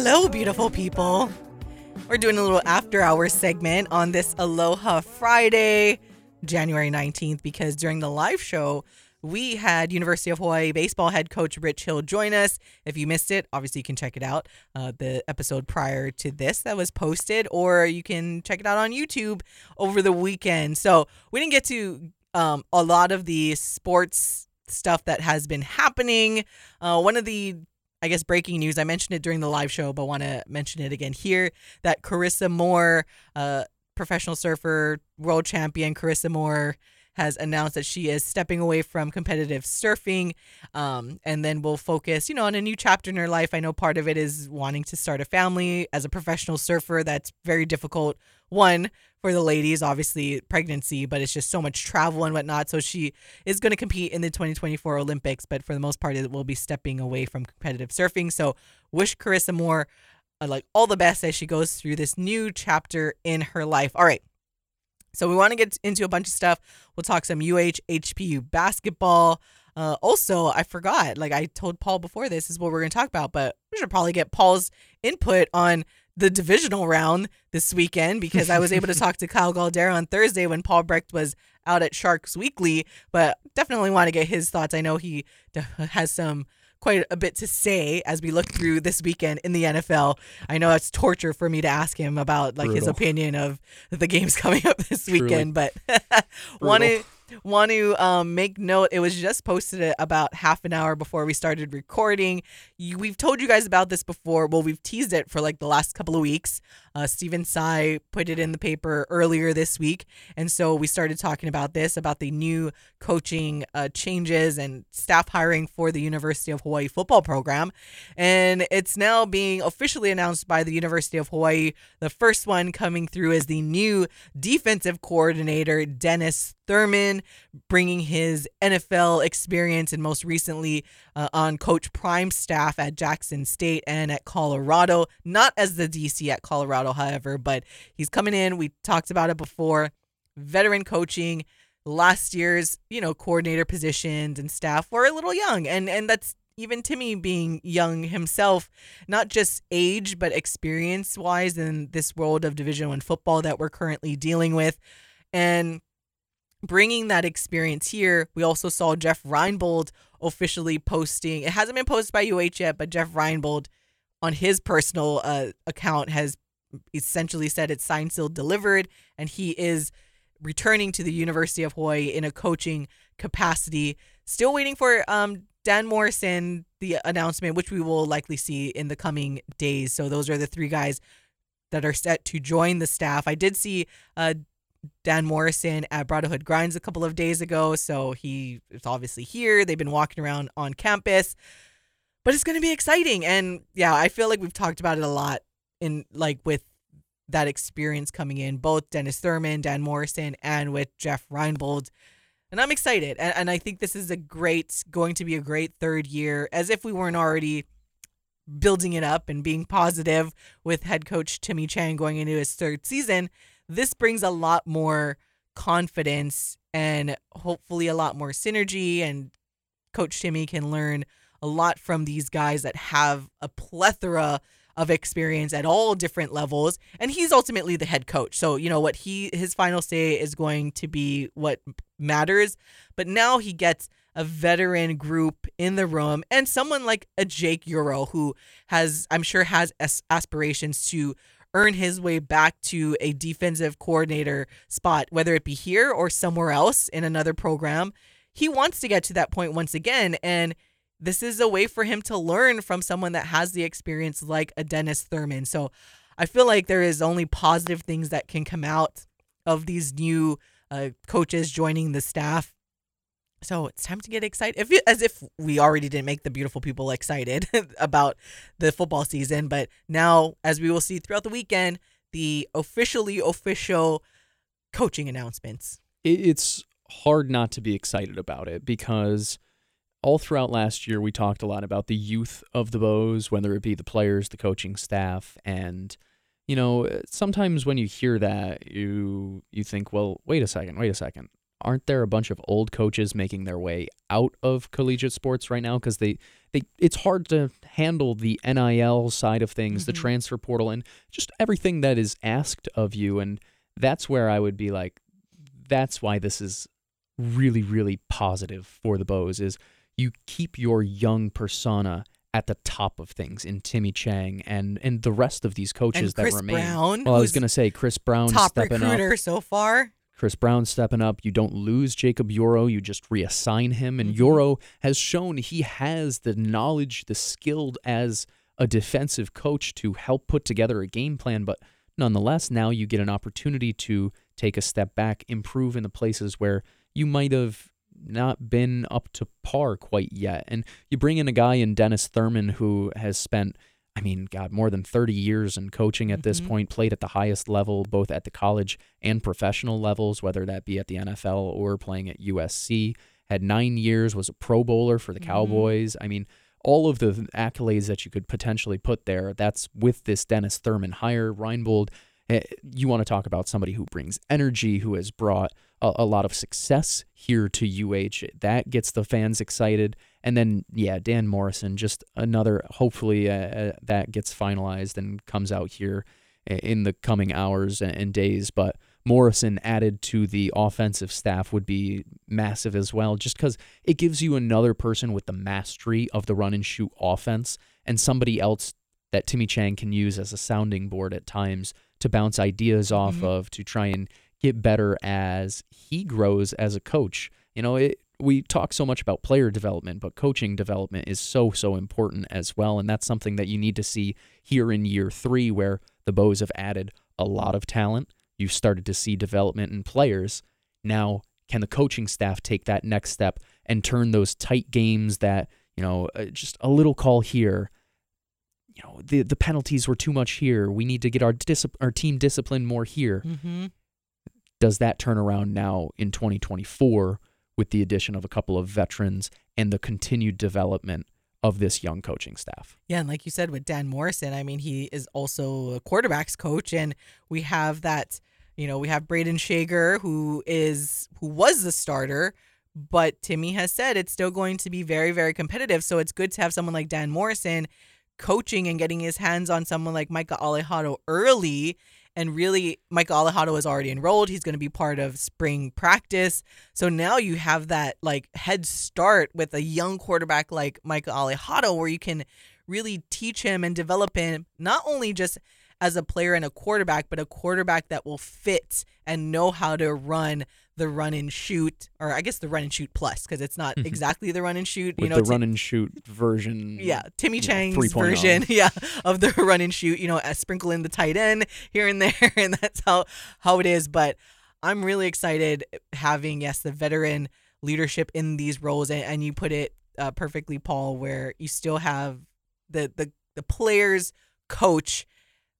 Hello, beautiful people. We're doing a little after hours segment on this Aloha Friday, January 19th, because during the live show, we had University of Hawaii baseball head coach Rich Hill join us. If you missed it, obviously you can check it out, uh, the episode prior to this that was posted, or you can check it out on YouTube over the weekend. So we didn't get to um, a lot of the sports stuff that has been happening. Uh, one of the I guess breaking news. I mentioned it during the live show, but want to mention it again here. That Carissa Moore, uh, professional surfer, world champion Carissa Moore, has announced that she is stepping away from competitive surfing, um, and then will focus, you know, on a new chapter in her life. I know part of it is wanting to start a family as a professional surfer. That's very difficult. One for the ladies, obviously pregnancy, but it's just so much travel and whatnot. So she is going to compete in the 2024 Olympics, but for the most part, it will be stepping away from competitive surfing. So wish Carissa Moore uh, like all the best as she goes through this new chapter in her life. All right. So we want to get into a bunch of stuff. We'll talk some UH HPU basketball. Uh, also, I forgot, like I told Paul before this is what we're going to talk about, but we should probably get Paul's input on the divisional round this weekend because I was able to talk to Kyle Galdeira on Thursday when Paul Brecht was out at Sharks Weekly, but definitely want to get his thoughts. I know he has some quite a bit to say as we look through this weekend in the NFL. I know it's torture for me to ask him about like Brutal. his opinion of the games coming up this Truly. weekend, but want to want to um, make note it was just posted about half an hour before we started recording you, we've told you guys about this before well we've teased it for like the last couple of weeks uh, Stephen Tsai put it in the paper earlier this week and so we started talking about this about the new coaching uh, changes and staff hiring for the university of hawaii football program and it's now being officially announced by the university of hawaii the first one coming through is the new defensive coordinator dennis Thurman, bringing his NFL experience and most recently uh, on Coach Prime staff at Jackson State and at Colorado. Not as the DC at Colorado, however, but he's coming in. We talked about it before. Veteran coaching. Last year's, you know, coordinator positions and staff were a little young, and and that's even Timmy being young himself, not just age but experience wise in this world of Division One football that we're currently dealing with, and bringing that experience here, we also saw Jeff Reinbold officially posting. It hasn't been posted by UH yet, but Jeff Reinbold on his personal uh, account has essentially said it's signed, sealed, delivered, and he is returning to the University of Hawaii in a coaching capacity. Still waiting for um, Dan Morrison, the announcement, which we will likely see in the coming days. So those are the three guys that are set to join the staff. I did see uh, Dan Morrison at Brotherhood Grinds a couple of days ago. So he is obviously here. They've been walking around on campus. But it's going to be exciting. And yeah, I feel like we've talked about it a lot in like with that experience coming in, both Dennis Thurman, Dan Morrison, and with Jeff Reinbold. And I'm excited. And, and I think this is a great, going to be a great third year, as if we weren't already building it up and being positive with head coach Timmy Chang going into his third season this brings a lot more confidence and hopefully a lot more synergy and coach timmy can learn a lot from these guys that have a plethora of experience at all different levels and he's ultimately the head coach so you know what he his final say is going to be what matters but now he gets a veteran group in the room and someone like a Jake Yoro who has I'm sure has aspirations to earn his way back to a defensive coordinator spot, whether it be here or somewhere else in another program. He wants to get to that point once again. And this is a way for him to learn from someone that has the experience like a Dennis Thurman. So I feel like there is only positive things that can come out of these new uh, coaches joining the staff. So it's time to get excited. If as if we already didn't make the beautiful people excited about the football season, but now, as we will see throughout the weekend, the officially official coaching announcements. It's hard not to be excited about it because all throughout last year we talked a lot about the youth of the Bows, whether it be the players, the coaching staff, and you know sometimes when you hear that, you you think, well, wait a second, wait a second aren't there a bunch of old coaches making their way out of collegiate sports right now because they they it's hard to handle the NIL side of things, the Mhm. transfer portal, and just everything that is asked of you. And that's where I would be like, that's why this is really, really positive for the Bows is you keep your young persona at the top of things in Timmy Chang and and the rest of these coaches and Chris that remain. Brown, well, I was gonna say Chris Brown top stepping up. recruiter so far. Chris Brown stepping up. You don't lose Jacob Yoro. You just reassign him. And Mhm. Yoro has shown he has the knowledge, the skilled as a defensive coach to help put together a game plan. But nonetheless, now you get an opportunity to take a step back, improve in the places where you might have not been up to par quite yet. And you bring in a guy in Dennis Thurman who has spent I mean, God, more than 30 years in coaching at this Mhm. point, played at the highest level, both at the college and professional levels, whether that be at the NFL or playing at USC. Had nine years, was a Pro Bowler for the Mhm. Cowboys. I mean, all of the accolades that you could potentially put there, that's with this Dennis Thurman hire. Reinbold, eh, you want to talk about somebody who brings energy, who has brought a, a lot of success here to UH. That gets the fans excited. And then, yeah, Dan Morrison, just another, hopefully, uh, uh, that gets finalized and comes out here in the coming hours and, days. But Morrison added to the offensive staff would be massive as well, just because it gives you another person with the mastery of the run and shoot offense and somebody else that Timmy Chang can use as a sounding board at times to bounce ideas off Mhm. of to try and get better as he grows as a coach. You know, it, we talk so much about player development, but coaching development is so, so important as well. And that's something that you need to see here in year three, where the Bows have added a lot of talent. You've started to see development in players. Now, can the coaching staff take that next step and turn those tight games that, you know, uh, just a little call here, you know, the, the penalties were too much here. We need to get our, discip- our team discipline more here Mm-hmm. Does that turn around now in 2024 with the addition of a couple of veterans and the continued development of this young coaching staff? Yeah, and like you said with Dan Morrison, I mean, he is also a quarterbacks coach, and we have that. You know, we have Brayden Schager, who is who was the starter, but Timmy has said it's still going to be very, very competitive. So it's good to have someone like Dan Morrison coaching and getting his hands on someone like Micah Alejado early. And really, Micah Alejado is already enrolled. He's going to be part of spring practice. So now you have that like head start with a young quarterback like Micah Alejado, where you can really teach him and develop him not only just as a player and a quarterback, but a quarterback that will fit and know how to run the run and shoot, or I guess the run and shoot plus, because it's not exactly the run and shoot. With you know, the Ti- run and shoot version. yeah, Timmy you know, Chang's version, yeah, of the run and shoot. You know, uh, sprinkle in the tight end here and there, and that's how how it is. But I'm really excited having yes the veteran leadership in these roles, and, and you put it uh, perfectly, Paul, where you still have the the the players coach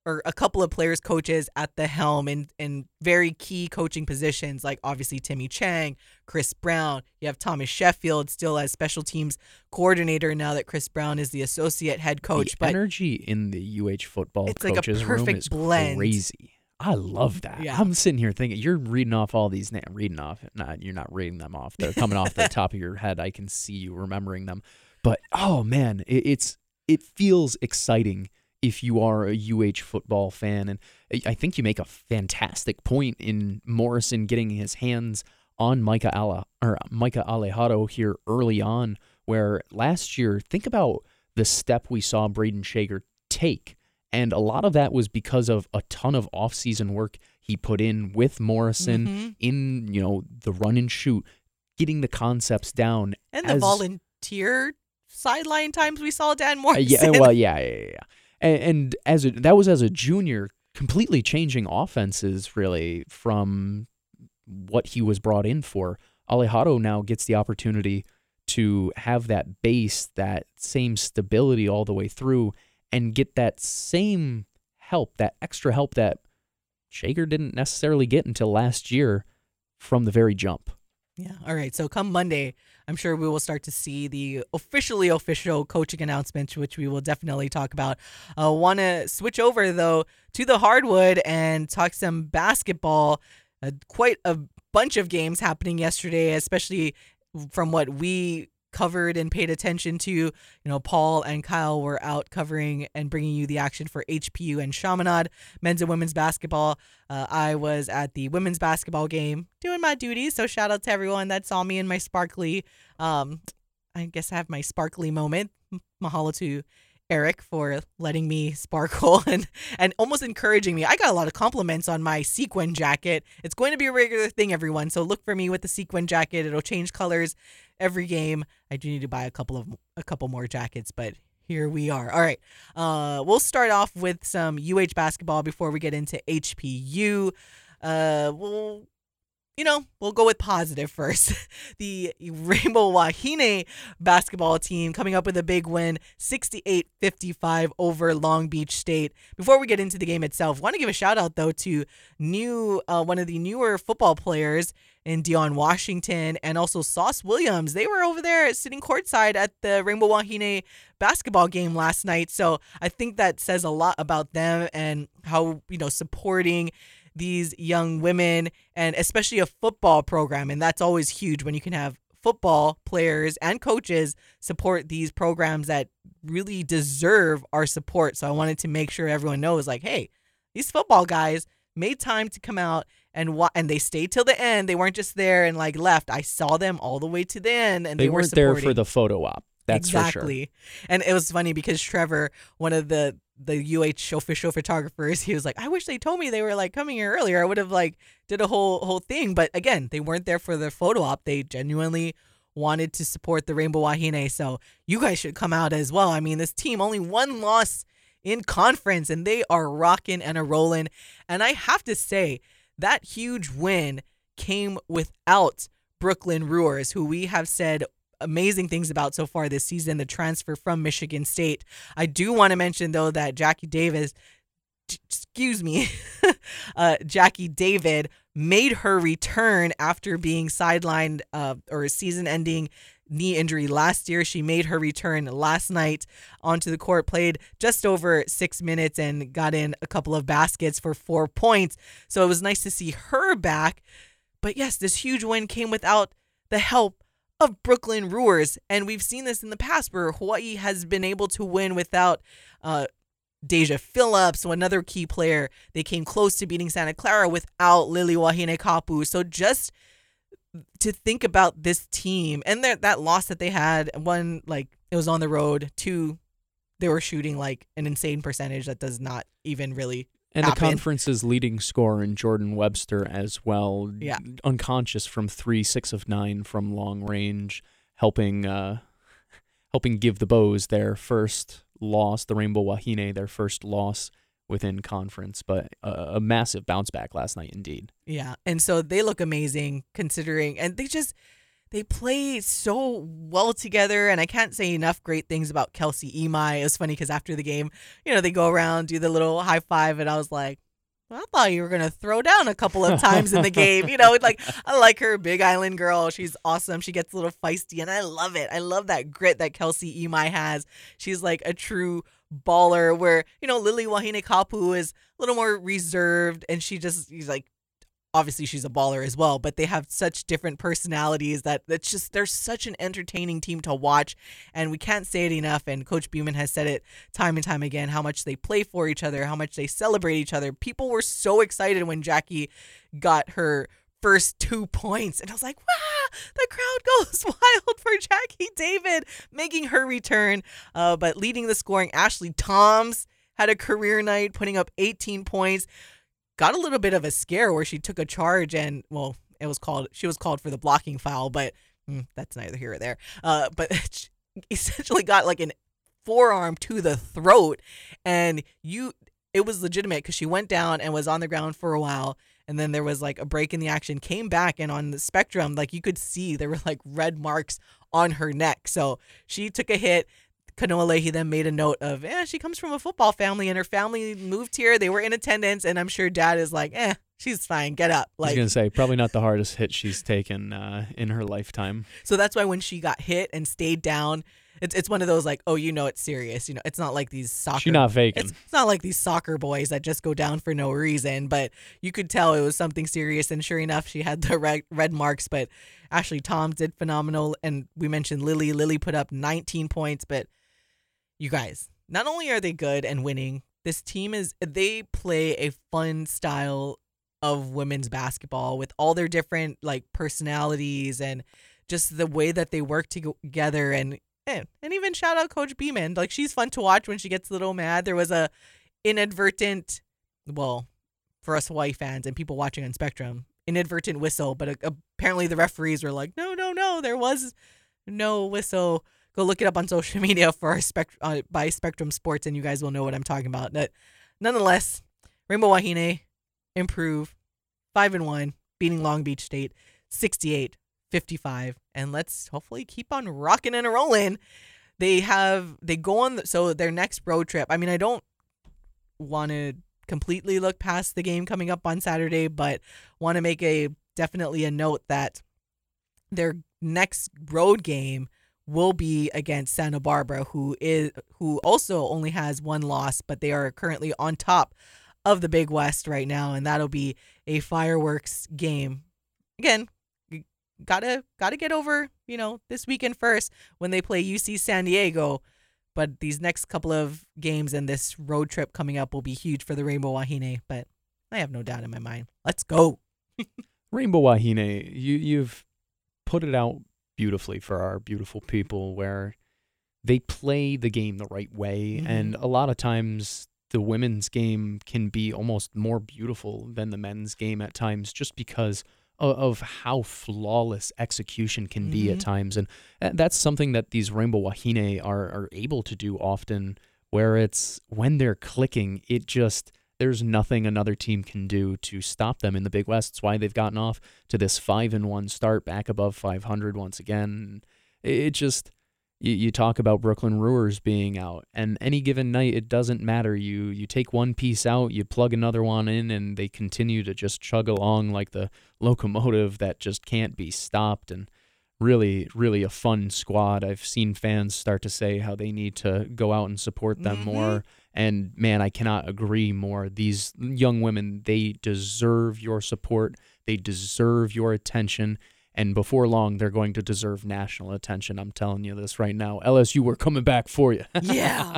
or a couple of players coaches at the helm in, in very key coaching positions like obviously Timmy Chang, Chris Brown. You have Thomas Sheffield still as special teams coordinator now that Chris Brown is the associate head coach. the but energy in the UH football It's like a coaches room perfect is blend. crazy. I love that. Yeah. I'm sitting here thinking you're reading off all these names. Reading off, not you're not reading them off. They're coming off the top of your head. I can see you remembering them. But oh man, it, it's it feels exciting if you are a UH football fan, and I- think you make a fantastic point in Morrison getting his hands on Micah Ala or Micah Alejado here early on, where last year, think about the step we saw Brayden Schager take. And a lot of that was because of a ton of offseason work he put in with Morrison Mhm. in, you know, the run and shoot, getting the concepts down. and the volunteer sideline times we saw Dan Uh, Morrison. yeah, well, yeah, yeah, yeah. And, and as a, that was as a junior, completely changing offenses really from what he was brought in for. Alejandro now gets the opportunity to have that base, that same stability all the way through, and get that same help, that extra help that Schager didn't necessarily get until last year from the very jump. Yeah. All right. So come Monday, I'm sure we will start to see the officially official coaching announcements, which we will definitely talk about. Uh, Want to switch over though to the hardwood and talk some basketball. Uh, quite a bunch of games happening yesterday, especially from what we covered and paid attention to. You know, Paul and Kyle were out covering and bringing you the action for HPU and Chaminade men's and women's basketball. Uh, I was at the women's basketball game doing my duties. So shout out to everyone that saw me in my sparkly. Um, I guess I have my sparkly moment. Mahalo to Eric for letting me sparkle and and almost encouraging me. I got a lot of compliments on my sequin jacket. It's going to be a regular thing, everyone. So look for me with the sequin jacket. It'll change colors every game. I do need to buy a couple of a couple more jackets, but here we are. All right. Uh, we'll start off with some UH basketball before we get into HPU. Uh, we'll you know, we'll go with positive first. the Rainbow Wahine basketball team coming up with a big win, 68-55 over Long Beach State. Before we get into the game itself, want to give a shout out though to new uh, one of the newer football players in Dion Washington and also Sauce Williams. They were over there sitting courtside at the Rainbow Wahine basketball game last night. So I think that says a lot about them and how, you know, supporting these young women and especially a football program. And that's always huge when you can have football players and coaches support these programs that really deserve our support. So I wanted to make sure everyone knows like, hey, these football guys made time to come out and wa- and they stayed till the end. They weren't just there and like left. I saw them all the way to the end and they, they, weren't were there for the photo op. That's exactly. Sure. And it was funny because Trevor, one of the the UH official photographers, he was like, "I wish they told me they were like coming here earlier. I would have like did a whole whole thing." But again, they weren't there for the photo op. They genuinely wanted to support the Rainbow Wahine. So you guys should come out as well. I mean, this team only one loss in conference, and they are rocking and a rolling. And I have to say, that huge win came without Brooklyn Brewers, who we have said amazing things about so far this season, the transfer from Michigan State. I do want to mention, though, that Jackie Davis, excuse me, uh, Jackie David made her return after being sidelined uh, or a season ending knee injury last year. She made her return last night onto the court, played just over six minutes, and got in a couple of baskets for four points. So it was nice to see her back. But yes, this huge win came without the help of Brooklyn Brewers. And we've seen this in the past where Hawaii has been able to win without uh, Daejah Phillips, so another key player. They came close to beating Santa Clara without Lily Wahinekapu. So just to think about this team and that that loss that they had, one like it was on the road, two they were shooting like an insane percentage that does not even really and happen. the conference's leading scorer in Jordan Webster as well. Yeah. Unconscious from three, six of nine from long range, helping uh, helping give the Bows their first loss, the Rainbow Wahine their first loss within conference, but a, a massive bounce back last night indeed. Yeah. And so they look amazing considering and they just they play so well together and i can't say enough great things about kelsie imai it was funny because after the game you know they go around do the little high five and i was like well, I thought you were gonna throw down a couple of times in the game. You know, like I like her, Big Island girl. She's awesome. She gets a little feisty, and I love it. I love that grit that Kelsie Imai has. She's like a true baller. Where you know Lily Wahinekapu is a little more reserved, and she just she's like obviously she's a baller as well, but they have such different personalities that it's just they're such an entertaining team to watch, and we can't say it enough. And Coach Beeman has said it time and time again how much they play for each other, how much they celebrate each other. People were so excited when Jackie got her first two points, and I was like, wow, the crowd goes wild for Jackie David making her return. Uh, but leading the scoring, Ashley Toms had a career night, putting up 18 points got a little bit of a scare where she took a charge and well it was called she was called for the blocking foul but mm, that's neither here or there. Uh, but essentially got like an forearm to the throat and you it was legitimate because she went down and was on the ground for a while and then there was like a break in the action came back and on the spectrum like you could see there were like red marks on her neck. So she took a hit Kanoa Leahey then made a note of, eh, she comes from a football family and her family moved here. They were in attendance, and I'm sure dad is like, eh, she's fine. Get up. Like, I was gonna say probably not the hardest hit she's taken uh, in her lifetime. So that's why when she got hit and stayed down, it's it's one of those like, oh, you know, it's serious. You know, it's not like these soccer. She's not faking. It's, it's not like these soccer boys that just go down for no reason. But you could tell it was something serious. And sure enough, she had the red, red marks. But Ashley Tom did phenomenal. And we mentioned Lily. Lily put up 19 points. But you guys, not only are they good and winning, this team is they play a fun style of women's basketball with all their different like personalities and just the way that they work together and and, and even shout out coach beeman. Like she's fun to watch when she gets a little mad. There was a inadvertent well for us hawaii fans and people watching on spectrum inadvertent whistle but uh, apparently the referees were like no no no there was no whistle go look it up on social media for spect- uh, by spectrum sports and you guys will know what i'm talking about. But nonetheless rainbow wahine improve five and one beating long beach state 68 55 and let's hopefully keep on rocking and rolling. They have they go on the, so their next road trip i mean i don't want to completely look past the game coming up on saturday but want to make a definitely a note that their next road game will be against santa barbara who is who also only has one loss but they are currently on top of the big west right now and that'll be a fireworks game again gotta gotta get over you know this weekend first when they play UC San Diego. But these next couple of games and this road trip coming up will be huge for the Rainbow Wahine. But I have no doubt in my mind. Let's go. Rainbow Wahine, you you've put it out beautifully for our beautiful people where they play the game the right way mm-hmm. and a lot of times the women's game can be almost more beautiful than the men's game at times just because of, how flawless execution can mm-hmm. be at mm-hmm. times. And that's something that these Rainbow Wahine are, are able to do often, where it's when they're clicking, it just, there's nothing another team can do to stop them in the Big West. It's why they've gotten off to this 5 and 1 start back above 500 once again. It just, you, you talk about Brooklyn Brewers being out, and any given night, it doesn't matter. You you take one piece out, you plug another one in, and they continue to just chug along like the locomotive that just can't be stopped. And really, really a fun squad. I've seen fans start to say how they need to go out and support them mm-hmm. more. And man, I cannot agree more. These young women, they deserve your support. They deserve your attention and before long they're going to deserve national attention. I'm telling you this right now. LSU, we're coming back for you. yeah,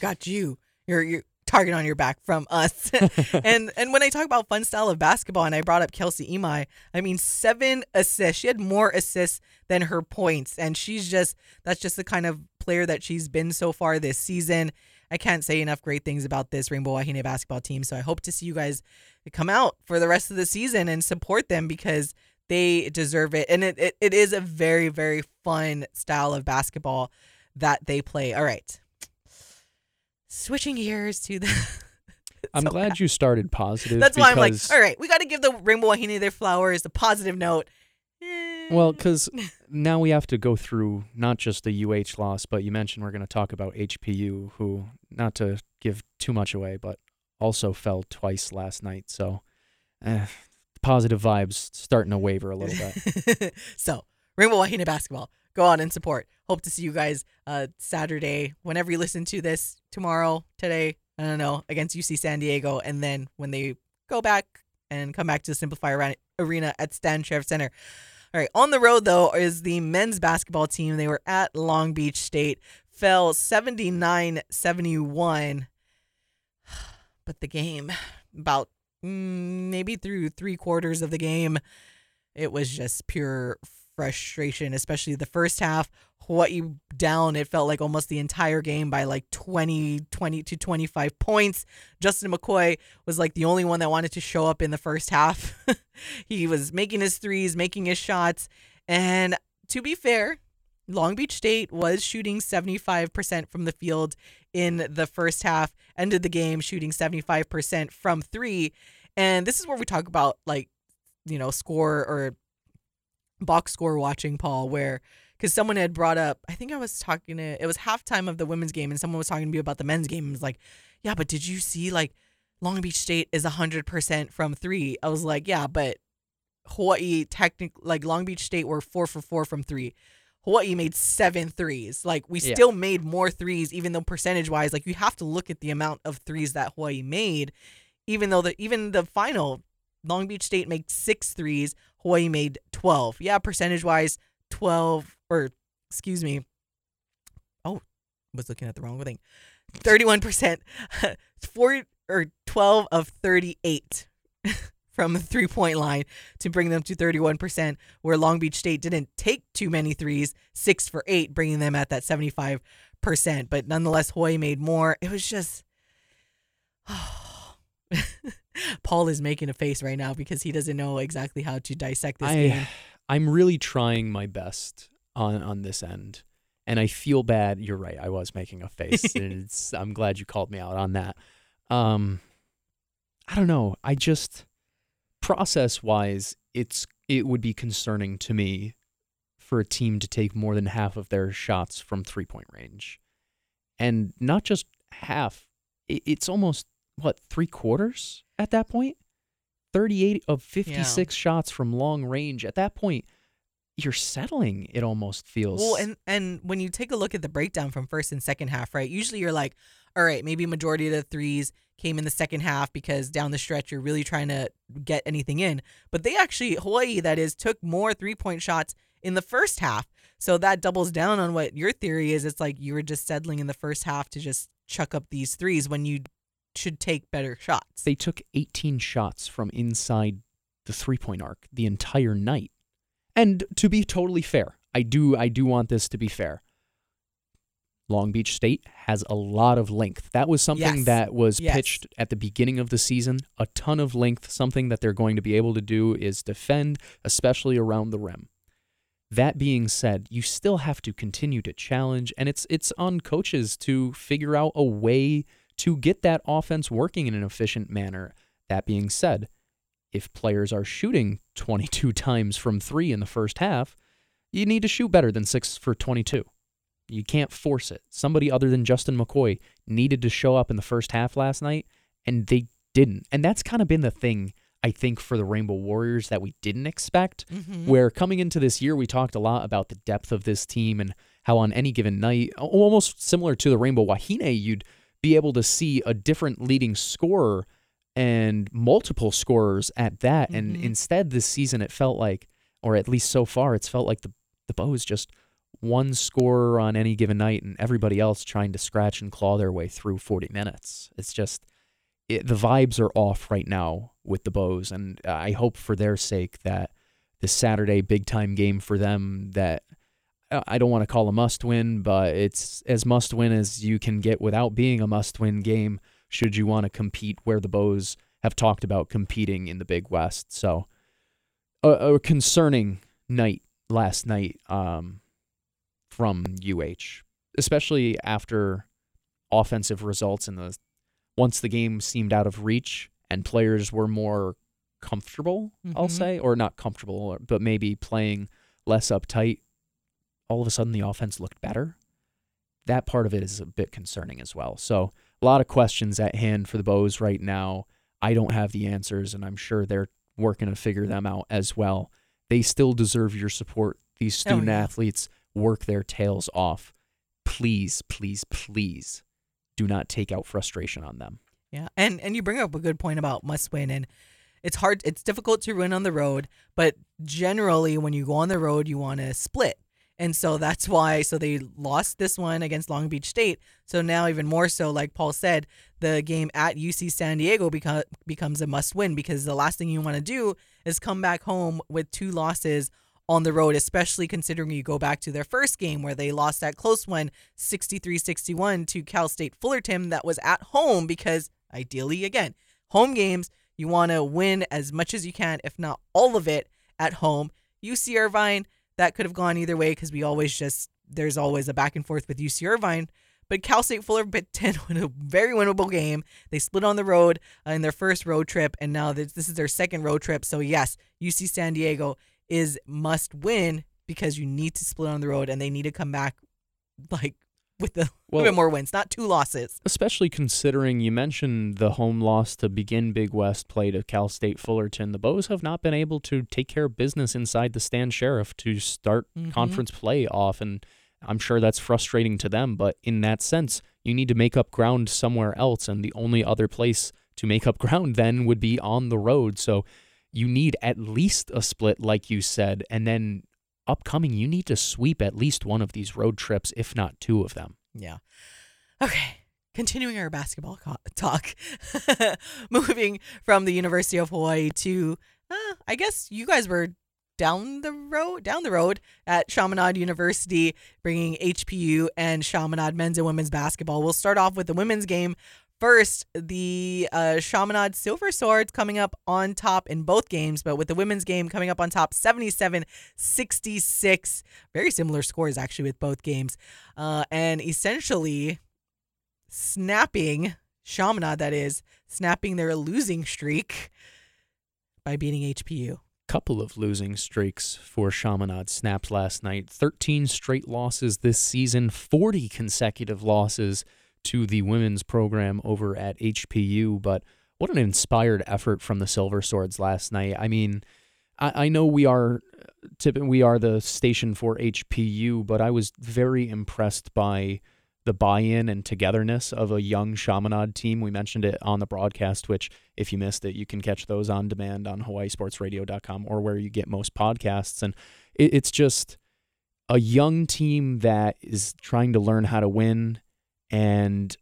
got you. You're you target on your back from us. and and when I talk about fun style of basketball, and I brought up Kelsie Imai, I mean seven assists. She had more assists than her points, and she's just that's just the kind of player that she's been so far this season. I can't say enough great things about this Rainbow Wahine basketball team. So I hope to see you guys come out for the rest of the season and support them because they deserve it. And it, it, it is a very, very fun style of basketball that they play. All right. Switching gears to the. I'm so glad bad. you started positive. That's why I'm like, all right, we got to give the Rainbow Wahine their flowers, the positive note. Eh, Well, because now we have to go through not just the UH loss, but you mentioned we're going to talk about HPU, who, not to give too much away, but also fell twice last night. So eh, positive vibes starting to waver a little bit. so, Rainbow Wahine basketball, go on and support. Hope to see you guys uh, Saturday, whenever you listen to this, tomorrow, today, I don't know, against UC San Diego. And then when they go back and come back to the SimpliFi Arena at Stan Sheriff Center. All right, on the road though is the men's basketball team. They were at Long Beach State, fell 79 71. But the game, about Mm, maybe through three quarters of the game, it was just pure frustration, especially the first half. What you down, it felt like almost the entire game by like 20, 20 to 25 points. Justin McKoy was like the only one that wanted to show up in the first half. he was making his threes, making his shots. And to be fair, Long Beach State was shooting 75% from the field in the first half, ended the game shooting 75% from three. And this is where we talk about like, you know, score or box score watching, Paul, where because someone had brought up, I think I was talking to, it was halftime of the women's game, and someone was talking to me about the men's game and was like, yeah, but did you see like Long Beach State is 100% from three? I was like, yeah, but Hawaii, technically, like Long Beach State were four for four from three. Hawaii made seven threes. Like we Yeah. still made more threes, even though percentage wise, like you have to look at the amount of threes that Hawaii made. Even though the even the final, Long Beach State made six threes, Hawaii made twelve. Yeah, percentage wise, twelve or excuse me. Oh, was looking at the wrong thing. Thirty-one percent, four or twelve of thirty-eight from the three-point line to bring them to thirty-one percent. Where Long Beach State didn't take too many threes, six for eight, bringing them at that seventy-five percent. But nonetheless, Hawaii made more. It was just. Paul is making a face right now because he doesn't know exactly how to dissect this game. I I'm really trying my best on on this end, and I feel bad. You're right. I was making a face, and it's, I'm glad you called me out on that. Um, I don't know. I just process wise, it's it would be concerning to me for a team to take more than half of their shots from three point range, and not just half. It, it's almost what three quarters at that point. 38 of 56 shots from long range. At that point, you're settling, it almost feels. Well, and and when you take a look at the breakdown from first and second half, right? Usually you're like, all right, maybe majority of the threes came in the second half because down the stretch you're really trying to get anything in. But they actually Hawaii that is took more three-point shots in the first half. So that doubles down on what your theory is. It's like you were just settling in the first half to just chuck up these threes when you should take better shots. they took 18 shots from inside the three-point arc the entire night. And to be totally fair, I do I do want this to be fair. Long Beach State has a lot of length. That was something Yes. that was Yes. pitched at the beginning of the season. A ton of length. Something that they're going to be able to do is defend, especially around the rim. That being said, you still have to continue to challenge, and it's it's on coaches to figure out a way to get that offense working in an efficient manner. That being said, if players are shooting 22 times from three in the first half, you need to shoot better than six for 22. You can't force it. Somebody other than Justin McKoy needed to show up in the first half last night, and they didn't. And that's kind of been the thing, I think, for the Rainbow Warriors that we didn't expect. Mhm. Where coming into this year, we talked a lot about the depth of this team and how on any given night, almost similar to the Rainbow Wahine, you'd be able to see a different leading scorer and multiple scorers at that. And Mhm. instead, this season, it felt like, or at least so far, it's felt like the the Bows just one scorer on any given night, and everybody else trying to scratch and claw their way through 40 minutes. It's just it, the vibes are off right now with the Bows, and I hope for their sake that this Saturday big time game for them that I don't want to call a must win, but it's as must win as you can get without being a must win game should you want to compete where the Bows have talked about competing in the Big West. So a, a concerning night last night um, from UH, especially after offensive results in the once the game seemed out of reach and players were more comfortable, I'll Mhm. say, or not comfortable, but maybe playing less uptight. All of a sudden, the offense looked better. That part of it is a bit concerning as well. So, a lot of questions at hand for the Bows right now. I don't have the answers, and I'm sure they're working to figure them out as well. They still deserve your support. These Oh, student yeah. athletes work their tails off. Please, please, please do not take out frustration on them. Yeah, and and you bring up a good point about must win, and it's hard. It's difficult to win on the road, but generally, when you go on the road, you want to split, and so that's why. So they lost this one against Long Beach State. So now, even more so, like Paul said, the game at UC San Diego beco- becomes a must win because the last thing you want to do is come back home with two losses on the road, especially considering you go back to their first game where they lost that close one 63-61 to Cal State Fullerton that was at home because ideally again, home games you want to win as much as you can if not all of it at home. UC Irvine that could have gone either way because we always just there's always a back and forth with UC Irvine. But Cal State Fullerton won a very winnable game. They split on the road uh, in their first road trip, and now this, this is their second road trip. So yes, UC San Diego is must win because you need to split on the road and they need to come back like with the Well- little bit more wins, not two losses. especially considering you mentioned the home loss to begin Big West play to Cal State Fullerton. The Bows have not been able to take care of business inside the Stan Sheriff to start Mhm. conference play off, and I'm sure that's frustrating to them. But in that sense, you need to make up ground somewhere else, and the only other place to make up ground then would be on the road. So you need at least a split, like you said, and then upcoming, you need to sweep at least one of these road trips, if not two of them. Yeah. Okay. Continuing our basketball co- talk, moving from the University of Hawaii to, uh, I guess you guys were down the road, down the road at Chaminade University, bringing HPU and Chaminade men's and women's basketball. We'll start off with the women's game. First, the uh, Chaminade Silver Swords coming up on top in both games, but with the women's game coming up on top 77 66. Very similar scores, actually, with both games. Uh, and essentially snapping, Chaminade, that is, snapping their losing streak by beating HPU. couple of losing streaks for Chaminade snapped last night. 13 straight losses this season, 40 consecutive losses to the women's program over at HPU. But what an inspired effort from the Silver Swords last night. I mean, I, I know we are we are the station for HPU, but I was very impressed by the buy-in and togetherness of a young Chaminade team. We mentioned it on the broadcast, which if you missed it, you can catch those on demand on hawaiisportsradio.com or where you get most podcasts. And it, it's just a young team that is trying to learn how to win. And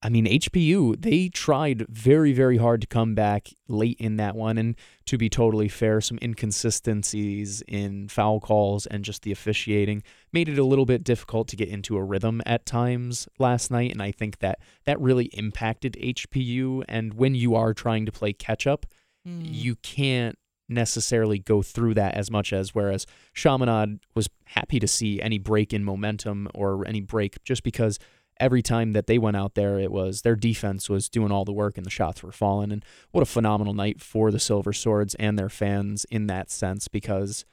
I mean, HPU, they tried very, very hard to come back late in that one. And to be totally fair, some inconsistencies in foul calls and just the officiating made it a little bit difficult to get into a rhythm at times last night. And I think that that really impacted HPU. And when you are trying to play catch up, Hmm. you can't necessarily go through that as much as whereas Chaminade was happy to see any break in momentum or any break just because every time that they went out there it was their defense was doing all the work and the shots were falling and what a phenomenal night for the Silver Swords and their fans in that sense because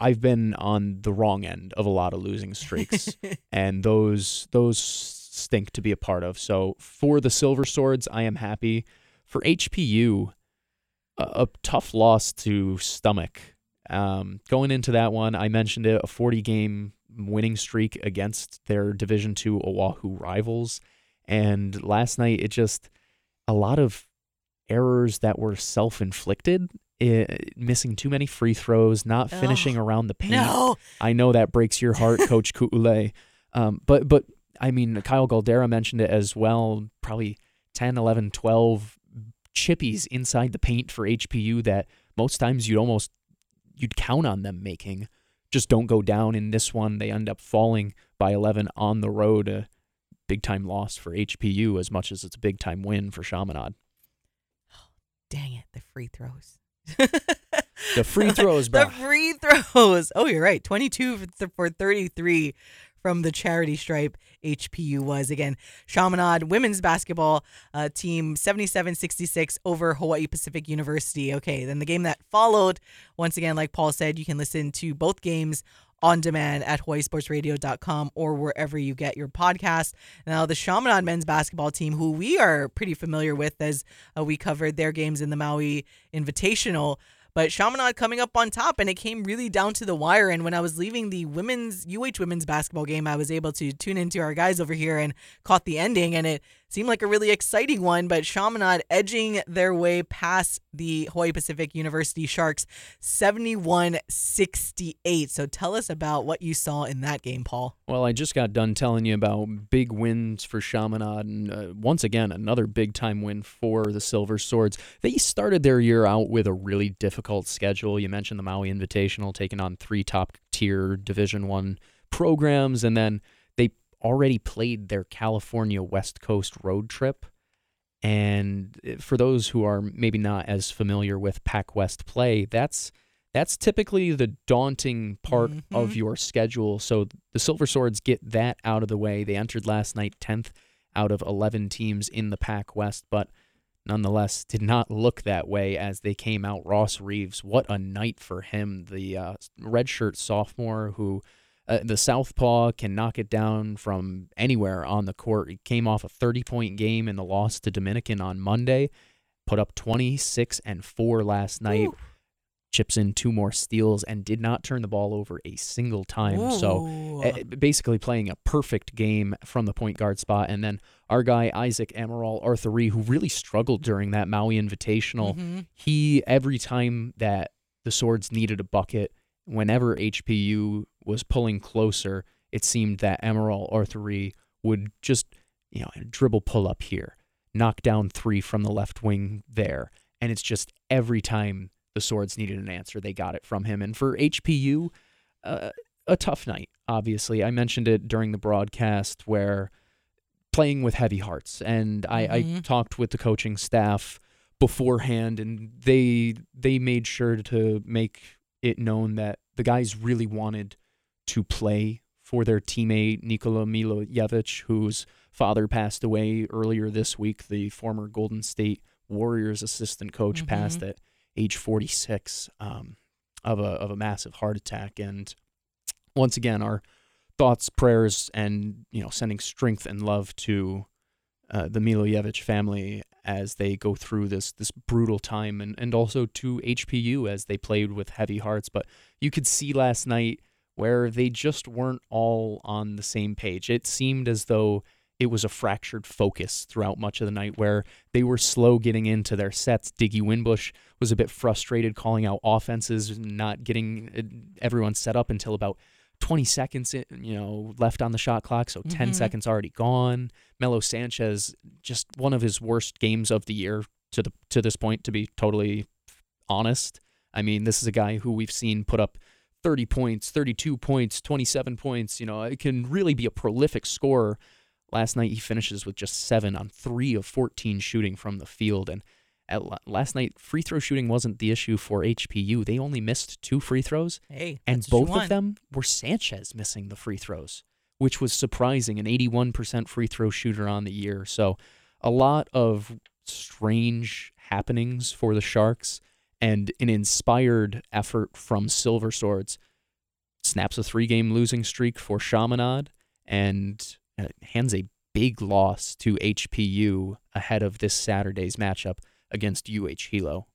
I've been on the wrong end of a lot of losing streaks and those those stink to be a part of. So for the Silver Swords, I am happy. For HPU, a, a tough loss to stomach. Um, going into that one, I mentioned it, a 40 game winning streak against their Division Two Oahu rivals, and last night it just a lot of errors that were self inflicted. missing too many free throws, not finishing Oh, around the paint. No. I know that breaks your heart, Coach Kuule. Um, but but I mean, Kyle Galdeira mentioned it as well. Probably 10, 11, 12 chippies inside the paint for HPU that most times you'd almost you'd count on them making. Just don't go down in this one. They end up falling by 11 on the road. A big time loss for HPU as much as it's a big time win for Chaminade. Oh, dang it, the free throws. The free throws, bro. the free throws. Oh, you're right. 22 for- for 33 from the charity stripe HPU was. Again, Chaminade women's basketball uh, team 77 66 over Hawaii Pacific University. Okay, then the game that followed, once again, like Paul said, you can listen to both games on demand at hawaiisportsradio.com or wherever you get your podcast. Now, the Chaminade men's basketball team, who we are pretty familiar with as uh, we covered their games in the Maui Invitational, but Chaminade coming up on top, and it came really down to the wire. And when I was leaving the women's UH women's basketball game, I was able to tune into our guys over here and caught the ending, and it seemed like a really exciting one. But Chaminade edging their way past the Hawaii Pacific University Sharks 71 68. So tell us about what you saw in that game, Paul. Well, I just got done telling you about big wins for Chaminade, and uh, once again, another big time win for the Silver Swords. They started their year out with a really difficult schedule. You mentioned the Maui Invitational, taking on three top tier Division One programs, and then already played their California West Coast road trip. And uh, for those who are maybe not as familiar with Pac West play, that's that's typically the daunting part of Mhm. your schedule. So the Silver Swords get that out of the way. They entered last night 10th out of 11 teams in the Pac West, but nonetheless did not look that way as they came out. Ross Reeves, what a night for him. The uh, redshirt sophomore who Uh, the Southpaw can knock it down from anywhere on the court. He came off a 30 point game in the loss to Dominican on Monday, put up 26 and 4 last night, Ooh. chips in two more steals, and did not turn the ball over a single time. So Ooh. uh, basically playing a perfect game from the point guard spot. And then our guy, Isaac Amaral Arthuri, who really struggled during that Maui Invitational Mhm. he every time that the swords needed a bucket whenever hpu was pulling closer it seemed that emerald arthuri would just you know dribble pull up here knock down three from the left wing there and it's just every time the swords needed an answer they got it from him and for hpu uh, a tough night obviously i mentioned it during the broadcast where playing with heavy hearts and I, I Mhm. talked with the coaching staff beforehand and they they made sure to make it known that the guys really wanted to play for their teammate Nikola Milojevic whose father passed away earlier this week the former Golden State Warriors assistant coach Mhm. passed at age 46 um, of a of a massive heart attack and once again our thoughts prayers and you know sending strength and love to uh, the Milojevic family as they go through this this brutal time and, and also to HPU as they played with heavy hearts. But you could see last night where they just weren't all on the same page. It seemed as though it was a fractured focus throughout much of the night where they were slow getting into their sets. Diggy Winbush was a bit frustrated calling out offenses, not getting uh, everyone set up until about 20 seconds in, you know left on the shot clock so 10 Mhm. seconds already gone Melo Sanchez just one of his worst games of the year to the to this point to be totally honest I mean this is a guy who we've seen put up 30 points 32 points 27 points you know it can really be a prolific scorer last night he finishes with just 7 on 3 of 14 shooting from the field and at last night free throw shooting wasn't the issue for HPU they only missed two free throws Hey, and that's what you both of them were Sanchez missing the free throws, which was surprising. An 81% free throw shooter on the year. So, a lot of strange happenings for the Sharks and an inspired effort from Silver Swords. Snaps a three game losing streak for Chaminade and uh, hands a big loss to HPU ahead of this Saturday's matchup against UH Hilo.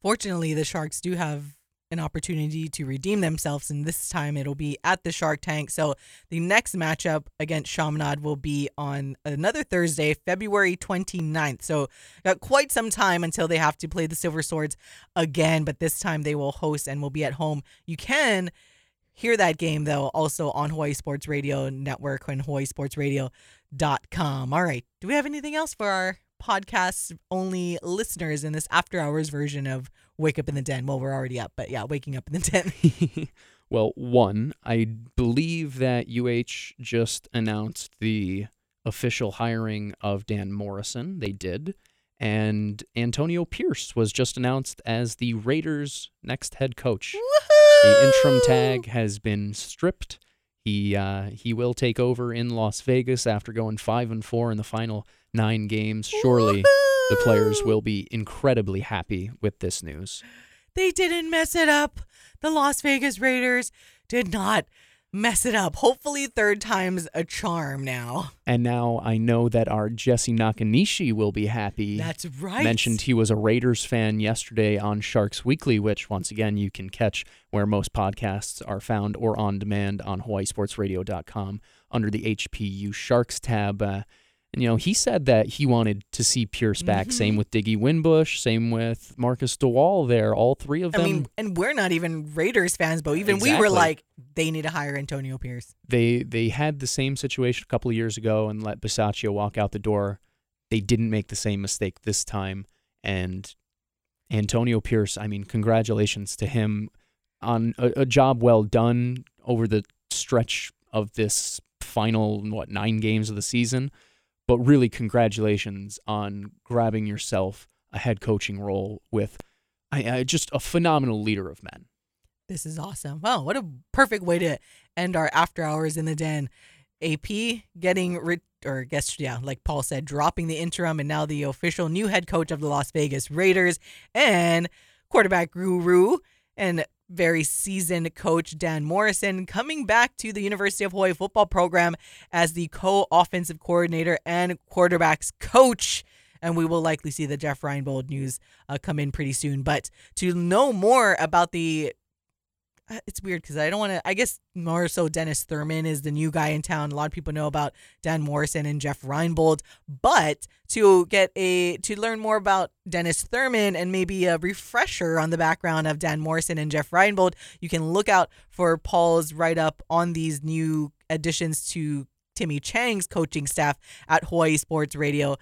Fortunately, the Sharks do have an opportunity to redeem themselves, and this time it'll be at the Shark Tank. So the next matchup against Chaminade will be on another Thursday, February 29th. So got quite some time until they have to play the Silver Swords again, but this time they will host and will be at home. You can hear that game though also on Hawaii Sports Radio Network and hawaiisportsradio.com. All right. Do we have anything else for our podcast only listeners in this after hours version of Wake Up in the Den? Well, we're already up, but yeah, waking up in the den. well, one, I believe that UH just announced the official hiring of Dan Morrison. They did. And Antonio Pierce was just announced as the Raiders' next head coach. The interim tag has been stripped. He uh, he will take over in Las Vegas after going five and four in the final nine games. Surely the players will be incredibly happy with this news. They didn't mess it up. The Las Vegas Raiders did not mess it up. Hopefully, third time's a charm now. And now I know that our Jesse Nakanishi will be happy. That's right. Mentioned he was a Raiders fan yesterday on Sharks Weekly, which once again you can catch where most podcasts are found or on demand on HawaiiSportsRadio.com under the HPU Sharks tab. Uh, and you know he said that he wanted to see Pierce back. Mhm. Same with Diggy Winbush. Same with Marcus DeWall. There, all three of them. I mean, and we're not even Raiders fans, but even we were like, they need to hire Antonio Pierce. they they had the same situation a couple of years ago and let Bisaccia walk out the door. They didn't make the same mistake this time. And Antonio Pierce, I mean, congratulations to him on a, a job well done over the stretch of this final what nine games of the season. But really, congratulations on grabbing yourself a head coaching role with I, I, just a phenomenal leader of men. This is awesome. Wow, what a perfect way to end our after hours in the den. AP getting ri- or guess yeah, like Paul said, dropping the interim and now the official new head coach of the Las Vegas Raiders and quarterback guru and very seasoned coach Dan Morrison coming back to the University of Hawaii football program as the co offensive coordinator and quarterbacks coach. And we will likely see the Jeff Reinbold news uh, come in pretty soon. But to know more about the Uh, it's weird because I don't want to. I guess more so Dennis Thurman is the new guy in town. A lot of people know about Dan Morrison and Jeff Reinbold, but to get a to learn more about Dennis Thurman and maybe a refresher on the background of Dan Morrison and Jeff Reinbold, you can look out for Paul's write up on these new additions to Timmy Chang's coaching staff at Hawaii Sports Radio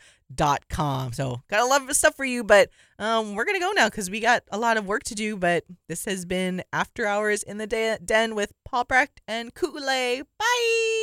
com. So got a lot of stuff for you, but um, we're gonna go now because we got a lot of work to do. But this has been After Hours in the Den with Paul Brecht and Kule. Bye.